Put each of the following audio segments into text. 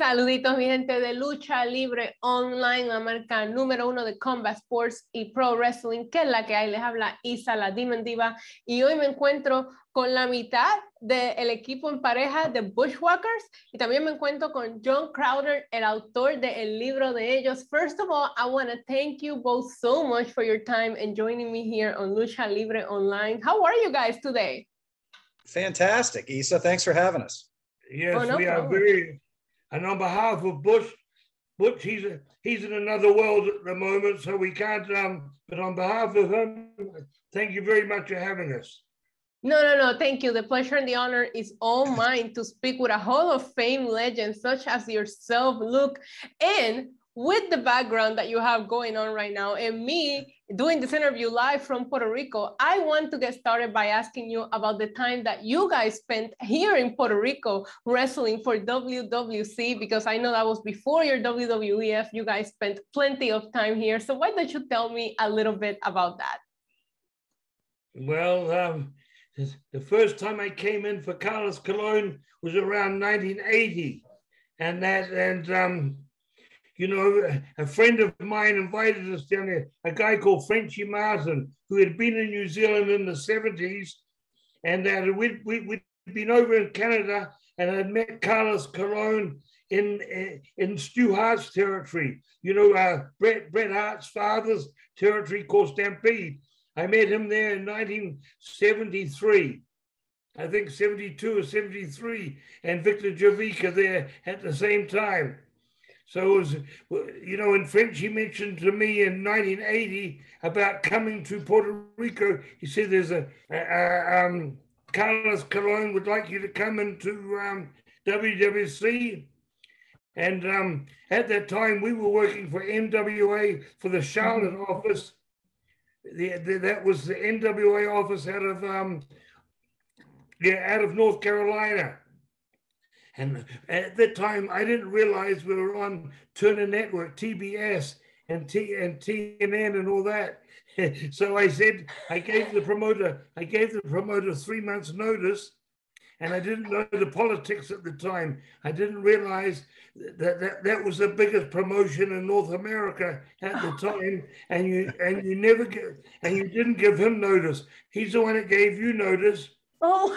Saluditos, mi gente de lucha libre online, la marca número uno de Combat Sports y Pro Wrestling, que es la que hay. Les habla Isa, la Demon Diva, y hoy me encuentro con la mitad del equipo en pareja de Bushwhackers y también me encuentro con John Crowder, el autor del libro de ellos. First of all, I want to thank you both so much for your time and joining me here on Lucha Libre Online. How are you guys today? Fantastic, Isa. Thanks for having us. Yes, oh, no we problem. are very and on behalf of Bush, Butch, he's he's in another world at the moment, so we can't. Um, but on behalf of him, thank you very much for having us. No, no, no. Thank you. The pleasure and the honor is all mine to speak with a Hall of Fame legend such as yourself, Luke, and with the background that you have going on right now and me doing this interview live from Puerto Rico, I want to get started by asking you about the time that you guys spent here in Puerto Rico wrestling for WWC, because I know that was before your WWEF. You guys spent plenty of time here. So why don't you tell me a little bit about that? Well, um, the first time I came in for Carlos Colon was around 1980. And that, and um, you know, a friend of mine invited us down there, a guy called Frenchy Martin, who had been in New Zealand in the 70s. And that we'd, we, we'd been over in Canada and I'd met Carlos Colon in, in Stu Hart's territory, you know, uh, Bret Hart's father's territory called Stampede. I met him there in 1973. I think 72 or 73, and Victor Jovica there at the same time. So it was, you know, in French, he mentioned to me in 1980 about coming to Puerto Rico. He said there's a, a um, Carlos Colon would like you to come into um, WWC. And um, at that time, we were working for NWA for the Charlotte office. The, the, that was the NWA office out of um, yeah, out of North Carolina. And at that time, I didn't realize we were on Turner Network, TBS, and T and TNN and all that. so I said, I gave the promoter, I gave the promoter three months' notice, and I didn't know the politics at the time. I didn't realize that that, that was the biggest promotion in North America at the time, and you and you never get and you didn't give him notice. He's the one that gave you notice. Oh.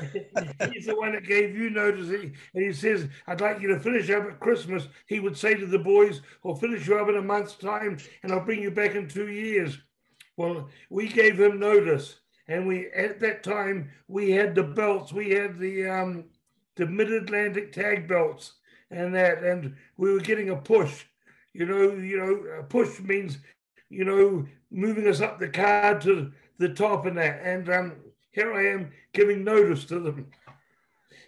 He's the one that gave you notice. and he says, I'd like you to finish up at Christmas. He would say to the boys, I'll finish you up in a month's time and I'll bring you back in two years. Well, we gave him notice. And we at that time we had the belts, we had the um the mid-Atlantic tag belts and that, and we were getting a push. You know, you know, a push means, you know, moving us up the card to the top and that. And um here I am giving notice to them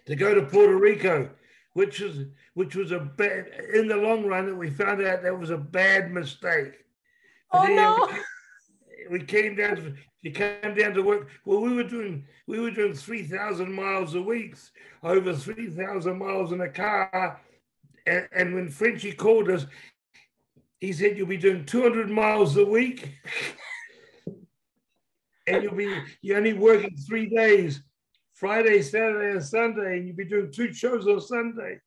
to go to Puerto Rico, which is which was a bad in the long run that we found out that was a bad mistake. Oh no. We came down to you came down to work. Well, we were doing we were doing three thousand miles a week, over three thousand miles in a car. And, and when Frenchy called us, he said you'll be doing two hundred miles a week. and you'll be you're only working three days, Friday, Saturday, and Sunday, and you'll be doing two shows on Sunday.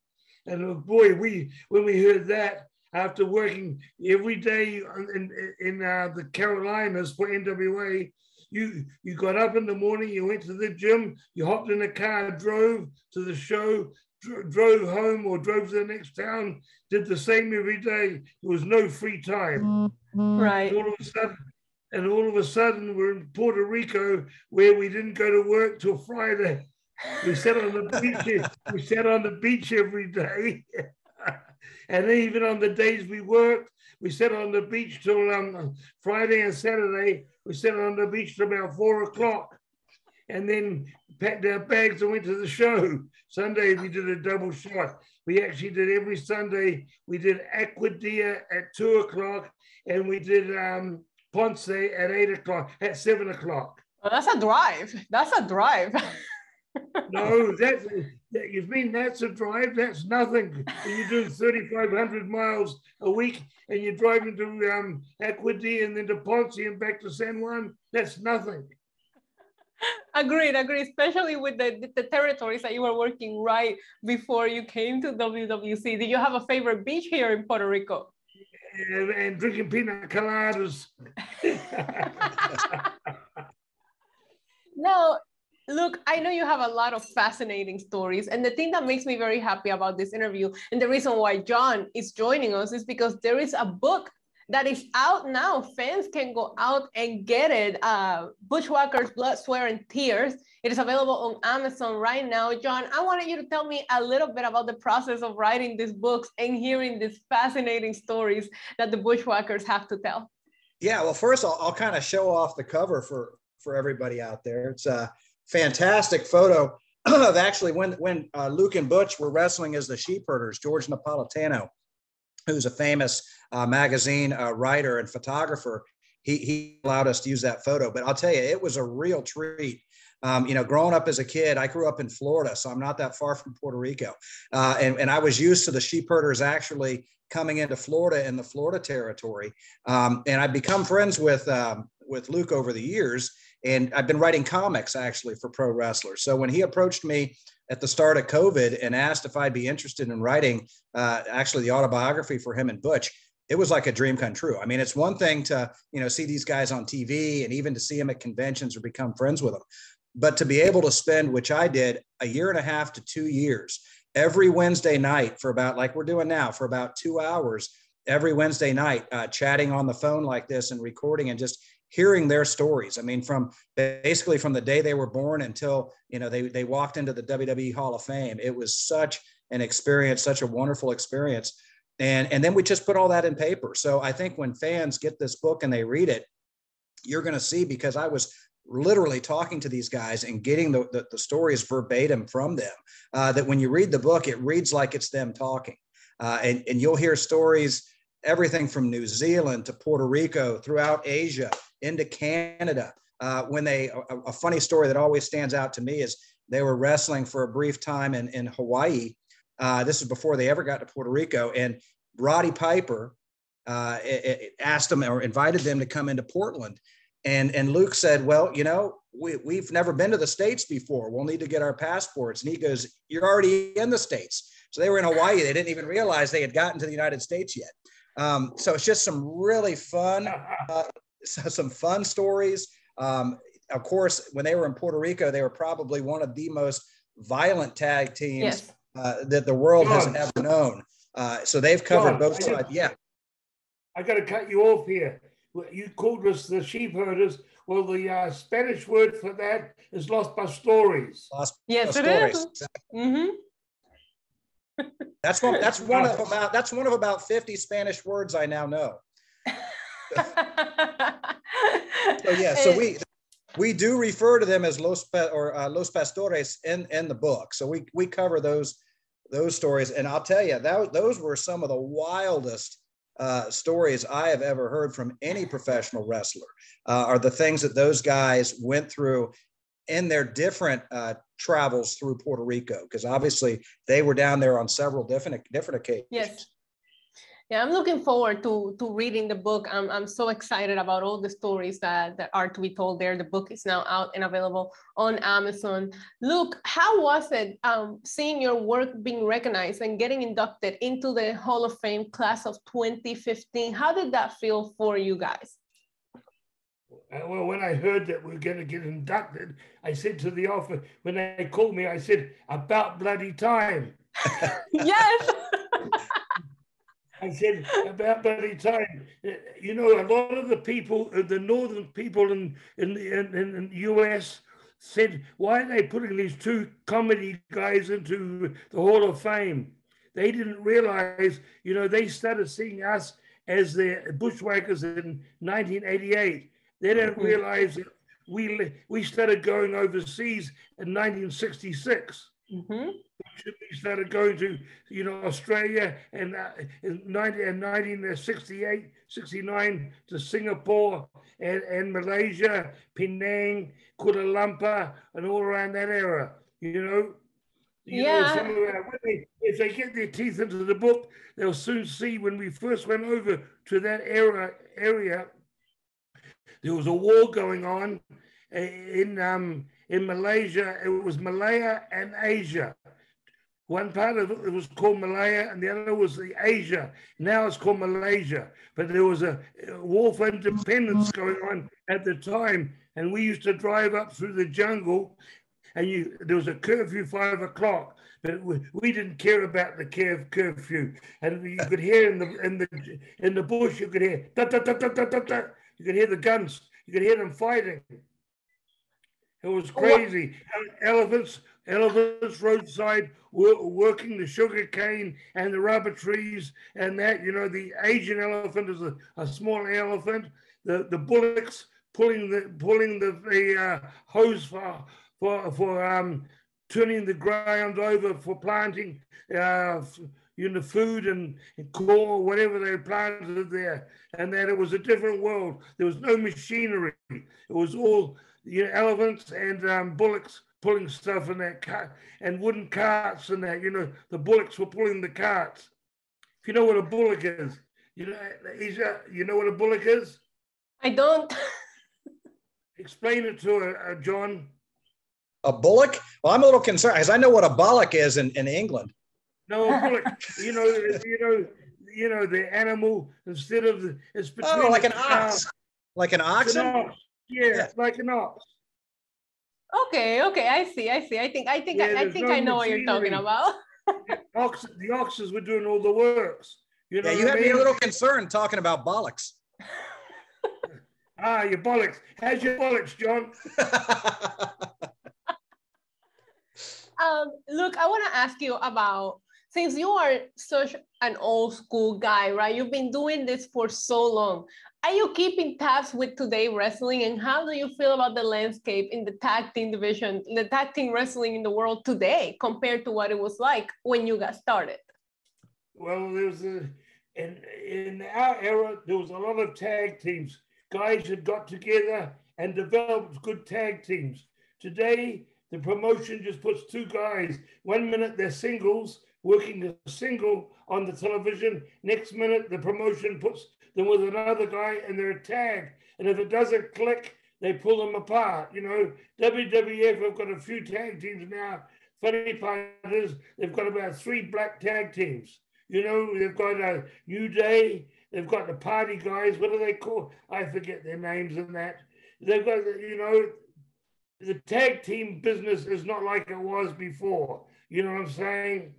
And oh boy, we when we heard that after working every day in in uh, the Carolinas for NWA, you you got up in the morning, you went to the gym, you hopped in a car, drove to the show, dro- drove home, or drove to the next town, did the same every day. There was no free time. Right. All of a sudden, and all of a sudden we're in Puerto Rico where we didn't go to work till Friday. We sat on the beach. we sat on the beach every day, and even on the days we worked, we sat on the beach till um, Friday and Saturday. We sat on the beach till about four o'clock, and then packed our bags and went to the show. Sunday we did a double shot. We actually did every Sunday. We did Aguadilla at two o'clock, and we did um, Ponce at eight o'clock, at seven o'clock. Well, that's a drive. That's a drive. no, that's that, you mean that's a drive? That's nothing. You do 3,500 miles a week and you're driving to um, and then to Ponce and back to San Juan. That's nothing. agreed, agreed. Especially with the, the territories that you were working right before you came to WWC. Do you have a favorite beach here in Puerto Rico? And, and drinking pina coladas. now, Luke, I know you have a lot of fascinating stories. And the thing that makes me very happy about this interview and the reason why John is joining us is because there is a book that is out now. Fans can go out and get it. Uh, Bushwhackers, Blood, Sweat, and Tears. It is available on Amazon right now. John, I wanted you to tell me a little bit about the process of writing these books and hearing these fascinating stories that the Bushwhackers have to tell. Yeah, well, first I'll, I'll kind of show off the cover for for everybody out there. It's a fantastic photo of actually when when uh, Luke and Butch were wrestling as the sheep herders. George Napolitano, who's a famous uh, magazine uh, writer and photographer, he, he allowed us to use that photo. But I'll tell you, it was a real treat. Um, you know, growing up as a kid, I grew up in Florida, so I'm not that far from Puerto Rico. Uh, and, and I was used to the sheep herders actually coming into Florida in the Florida territory. Um, and I've become friends with, um, with Luke over the years. And I've been writing comics actually for pro wrestlers. So when he approached me at the start of COVID and asked if I'd be interested in writing uh, actually the autobiography for him and Butch, it was like a dream come true. I mean, it's one thing to you know see these guys on TV and even to see them at conventions or become friends with them, but to be able to spend, which I did, a year and a half to two years every Wednesday night for about like we're doing now for about two hours every Wednesday night, uh, chatting on the phone like this and recording and just hearing their stories. I mean, from basically from the day they were born until you know they they walked into the WWE Hall of Fame. It was such an experience, such a wonderful experience. And and then we just put all that in paper. So I think when fans get this book and they read it, you're going to see because I was literally talking to these guys and getting the, the, the stories verbatim from them uh, that when you read the book it reads like it's them talking uh, and, and you'll hear stories everything from new zealand to puerto rico throughout asia into Canada. Uh, when they, a, a, funny story that always stands out to me is they were wrestling for a brief time in, in Hawaii. Uh, this is before they ever got to Puerto Rico. And Roddy Piper uh, it, it asked them or invited them to come into Portland. And, and Luke said, Well, you know, we, we've never been to the States before. We'll need to get our passports. And he goes, You're already in the States. So they were in Hawaii. They didn't even realize they had gotten to the United States yet. Um, so it's just some really fun, uh, some fun stories. Um, of course, when they were in Puerto Rico, they were probably one of the most violent tag teams yes. uh, that the world John. has ever known. Uh, so they've covered John, both sides. Yeah. I got to cut you off here. You called us the sheep herders. Well, the uh, Spanish word for that is Los Pastores. Los yes, Pastores. it is. Mm-hmm. That's one. That's one of about. That's one of about fifty Spanish words I now know. so yeah, so we we do refer to them as los or uh, los pastores in in the book. So we we cover those those stories, and I'll tell you that those were some of the wildest uh, stories I have ever heard from any professional wrestler. Uh, are the things that those guys went through in their different uh, travels through Puerto Rico, because obviously they were down there on several different different occasions. Yes. Yeah, I'm looking forward to to reading the book. I'm I'm so excited about all the stories that that are to be told there. The book is now out and available on Amazon. Luke, how was it um, seeing your work being recognized and getting inducted into the Hall of Fame class of 2015? How did that feel for you guys? Uh, well, when I heard that we are going to get inducted, I said to the office, when they called me, I said, about bloody time. yes. I said about bloody time. You know, a lot of the people, uh, the northern people in in the in, in the U.S. said, "Why are they putting these two comedy guys into the Hall of Fame?" They didn't realize, you know, they started seeing us as the bushwhackers in 1988. They don't mm-hmm. realize that we we started going overseas in 1966. Mm-hmm. Started going to, you know, Australia and uh, in 19, and 1968, 69 to Singapore and, and Malaysia, Penang, Kuala Lumpur, and all around that area. You know, you yeah. Know, they, if they get their teeth into the book, they'll soon see when we first went over to that era area, there was a war going on in um, in Malaysia, it was Malaya and Asia. One part of it was called Malaya and the other was the Asia. Now it's called Malaysia. But there was a war for independence going on at the time. And we used to drive up through the jungle and you, there was a curfew five o'clock. But we, didn't care about the curf, curfew, and you could hear in the in the in the bush, you could hear da, da, da, da, da, da, da. you could hear the guns, you could hear them fighting. It was crazy. Elephants, elephants roadside working the sugar cane and the rubber trees and that. You know, the Asian elephant is a, a small elephant. The the bullocks pulling the pulling the, the uh, hose for for for um turning the ground over for planting uh, you know, food and, and corn, whatever they planted there. And that it was a different world. There was no machinery. It was all you know, elephants and um, bullocks pulling stuff in that cart and wooden carts and that. You know, the bullocks were pulling the carts. If you know what a bullock is, you know, is a, you know what a bullock is? I don't. Explain it to her, uh, John. A bullock? Well, I'm a little concerned because I know what a bollock is in, in England. No, bullock. you know, you know, you know, the animal instead of the it's between oh, like an ox, like an oxen. An ox. Yeah, yeah, like an ox. Okay, okay, I see, I see. I think, I think, yeah, I, I, think no I know what you're talking about. the, ox, the oxes were doing all the works. You know yeah, you had I mean? me a little concerned talking about bollocks. ah, your bollocks. How's your bollocks, John? um, look, I want to ask you about since you are such an old school guy, right? You've been doing this for so long. Are you keeping tabs with today wrestling, and how do you feel about the landscape in the tag team division, the tag team wrestling in the world today, compared to what it was like when you got started? Well, there's a in in our era there was a lot of tag teams. Guys had got together and developed good tag teams. Today, the promotion just puts two guys. One minute they're singles, working a single on the television. Next minute, the promotion puts them with another guy and they're tagged. And if it doesn't click, they pull them apart. You know, WWF have got a few tag teams now. Funny part is they've got about three black tag teams. You know, they've got a New Day, they've got the party guys. What do they call? I forget their names and that. They've got, you know, the tag team business is not like it was before. You know what I'm saying?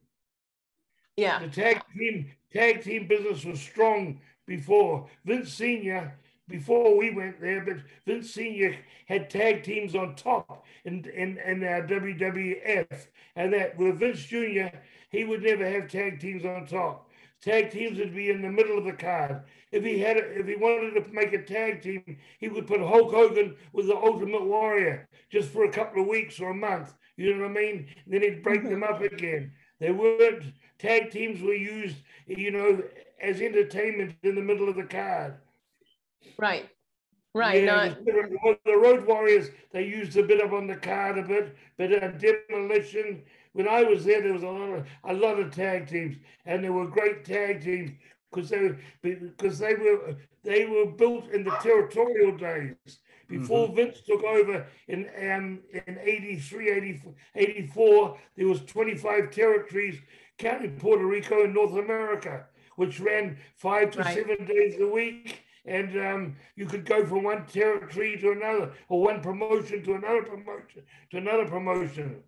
Yeah. The tag team tag team business was strong before. Vince Senior, before we went there, but Vince Senior had tag teams on top in in, in our WWF, and that with Vince Junior, he would never have tag teams on top. Tag teams would be in the middle of the card. If he had, a, if he wanted to make a tag team, he would put Hulk Hogan with the Ultimate Warrior just for a couple of weeks or a month. You know what I mean? Then he'd break mm-hmm. them up again. They weren't tag teams were used, you know, as entertainment in the middle of the card. Right. Right. Yeah, the, the Road Warriors, they used a bit up on the card a bit, but uh, Demolition when I was there, there was a lot of a lot of tag teams, and they were great tag teams because they because they were they were built in the territorial days before mm-hmm. Vince took over in um, in 83, 84, 84, there was 25 territories counting Puerto Rico and North America, which ran five to right. seven days a week. And um, you could go from one territory to another, or one promotion to another promotion to another promotion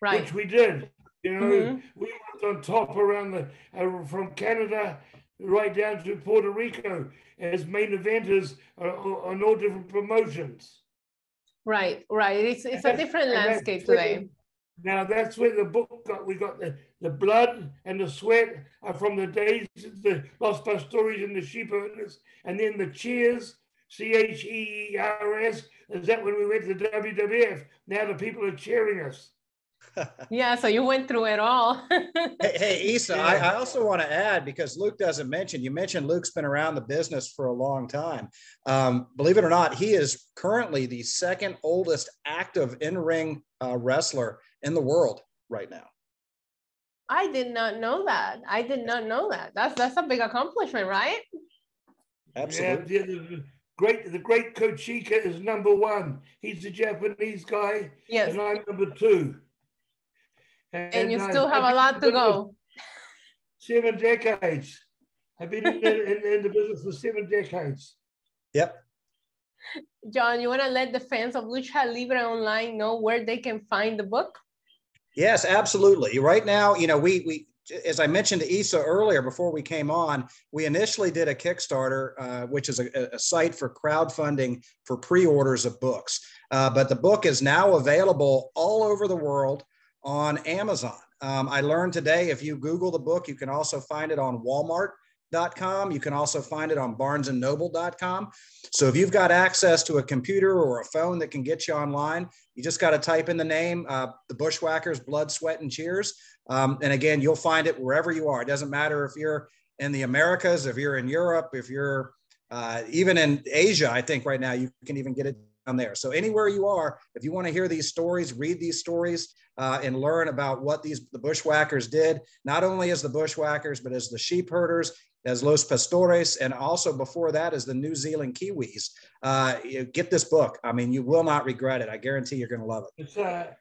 right. which we did. You know, mm-hmm. we went on top around the uh, from Canada right down to Puerto Rico as main eventers on all different promotions. Right, right. It's it's a different landscape today. Now that's where the book got. We got the, the blood and the sweat from the days, the Los Pastores and the sheep owners, and then the cheers, C H E E R S. Is that when we went to WWF? Now the people are cheering us yeah, so you went through it all. hey, hey, Isa, I, I, also want to add because Luke doesn't mention, you mentioned Luke's been around the business for a long time. Um, believe it or not, he is currently the second oldest active in ring uh, wrestler in the world right now. I did not know that. I did not know that. That's that's a big accomplishment, right? Absolutely. Yeah, great the great Kojika is number one. He's a Japanese guy. Yes. And I'm number two. And, and you still have a lot to go. Seven decades. I've been in, in, in the business for seven decades. Yep. John, you want to let the fans of Lucha Libre Online know where they can find the book? Yes, absolutely. Right now, you know, we we as I mentioned to Isa earlier before we came on, we initially did a Kickstarter, uh, which is a, a, site for crowdfunding for pre-orders of books. Uh, but the book is now available all over the world on Amazon. Um, I learned today if you Google the book, you can also find it on Walmart Com. You can also find it on barnesandnoble.com. So if you've got access to a computer or a phone that can get you online, you just got to type in the name, uh, the Bushwhackers, Blood, Sweat, and Cheers. Um, and again, you'll find it wherever you are. It doesn't matter if you're in the Americas, if you're in Europe, if you're uh, even in Asia, I think right now you can even get it there. So anywhere you are, if you want to hear these stories, read these stories, uh, and learn about what these the bushwhackers did, not only as the bushwhackers, but as the sheep herders as Los Pastores, and also before that as the New Zealand Kiwis. Uh, get this book. I mean, you will not regret it. I guarantee you're going to love it. It's uh,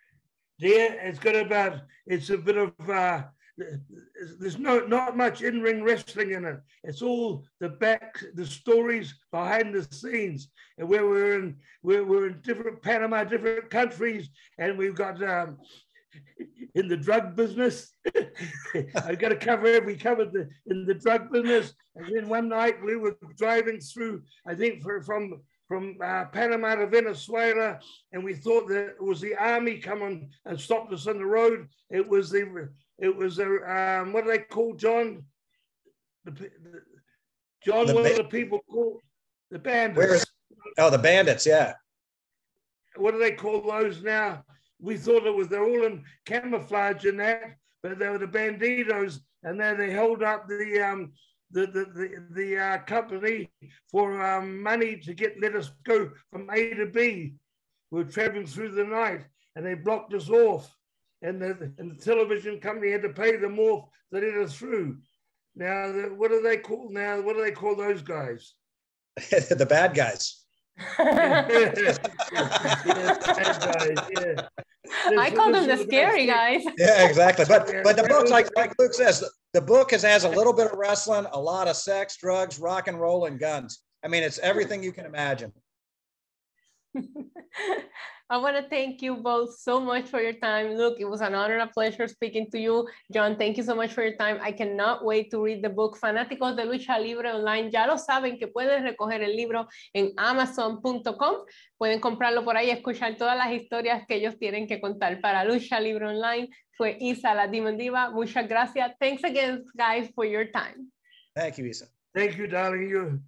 yeah, it's got about it's a bit of uh, there's no not much in ring wrestling in it. It's all the back, the stories behind the scenes, and where we're in we're, in different Panama, different countries, and we've got um, in the drug business. I've got to cover. We covered the in the drug business, and then one night we were driving through. I think for, from from uh, Panama to Venezuela, and we thought that it was the army coming and stopped us on the road. It was the it was a um, what do they call John? The, the, John, the what are the people called? The bandits. Oh, the bandits, yeah. What do they call those now? we thought it was they're all in camouflage and that, but they were the banditos, and then they held up the um the the the, the uh, company for um, money to get let us go from A to B. We're traveling through the night, and they blocked us off, and the and the television company had to pay them off to let us through. Now, the, what do they call now? What do they call those guys? the bad guys. yeah, I call them the scary guys. Yeah, exactly. But but the book, like like Luke says, the book has, has a little bit of wrestling, a lot of sex, drugs, rock and roll, and guns. I mean, it's everything you can imagine. I want to thank you both so much for your time. Look, it was an honor and a pleasure speaking to you. John, thank you so much for your time. I cannot wait to read the book. Fanáticos de Lucha Libre Online, ya lo saben que pueden recoger el libro en amazon.com. Pueden comprarlo por ahí, escuchar todas las historias que ellos tienen que contar para Lucha Libre Online. Fue Isa, la Demon Diva. Muchas gracias. Thanks again, guys, for your time. Thank you, Isa. Thank you, darling. You.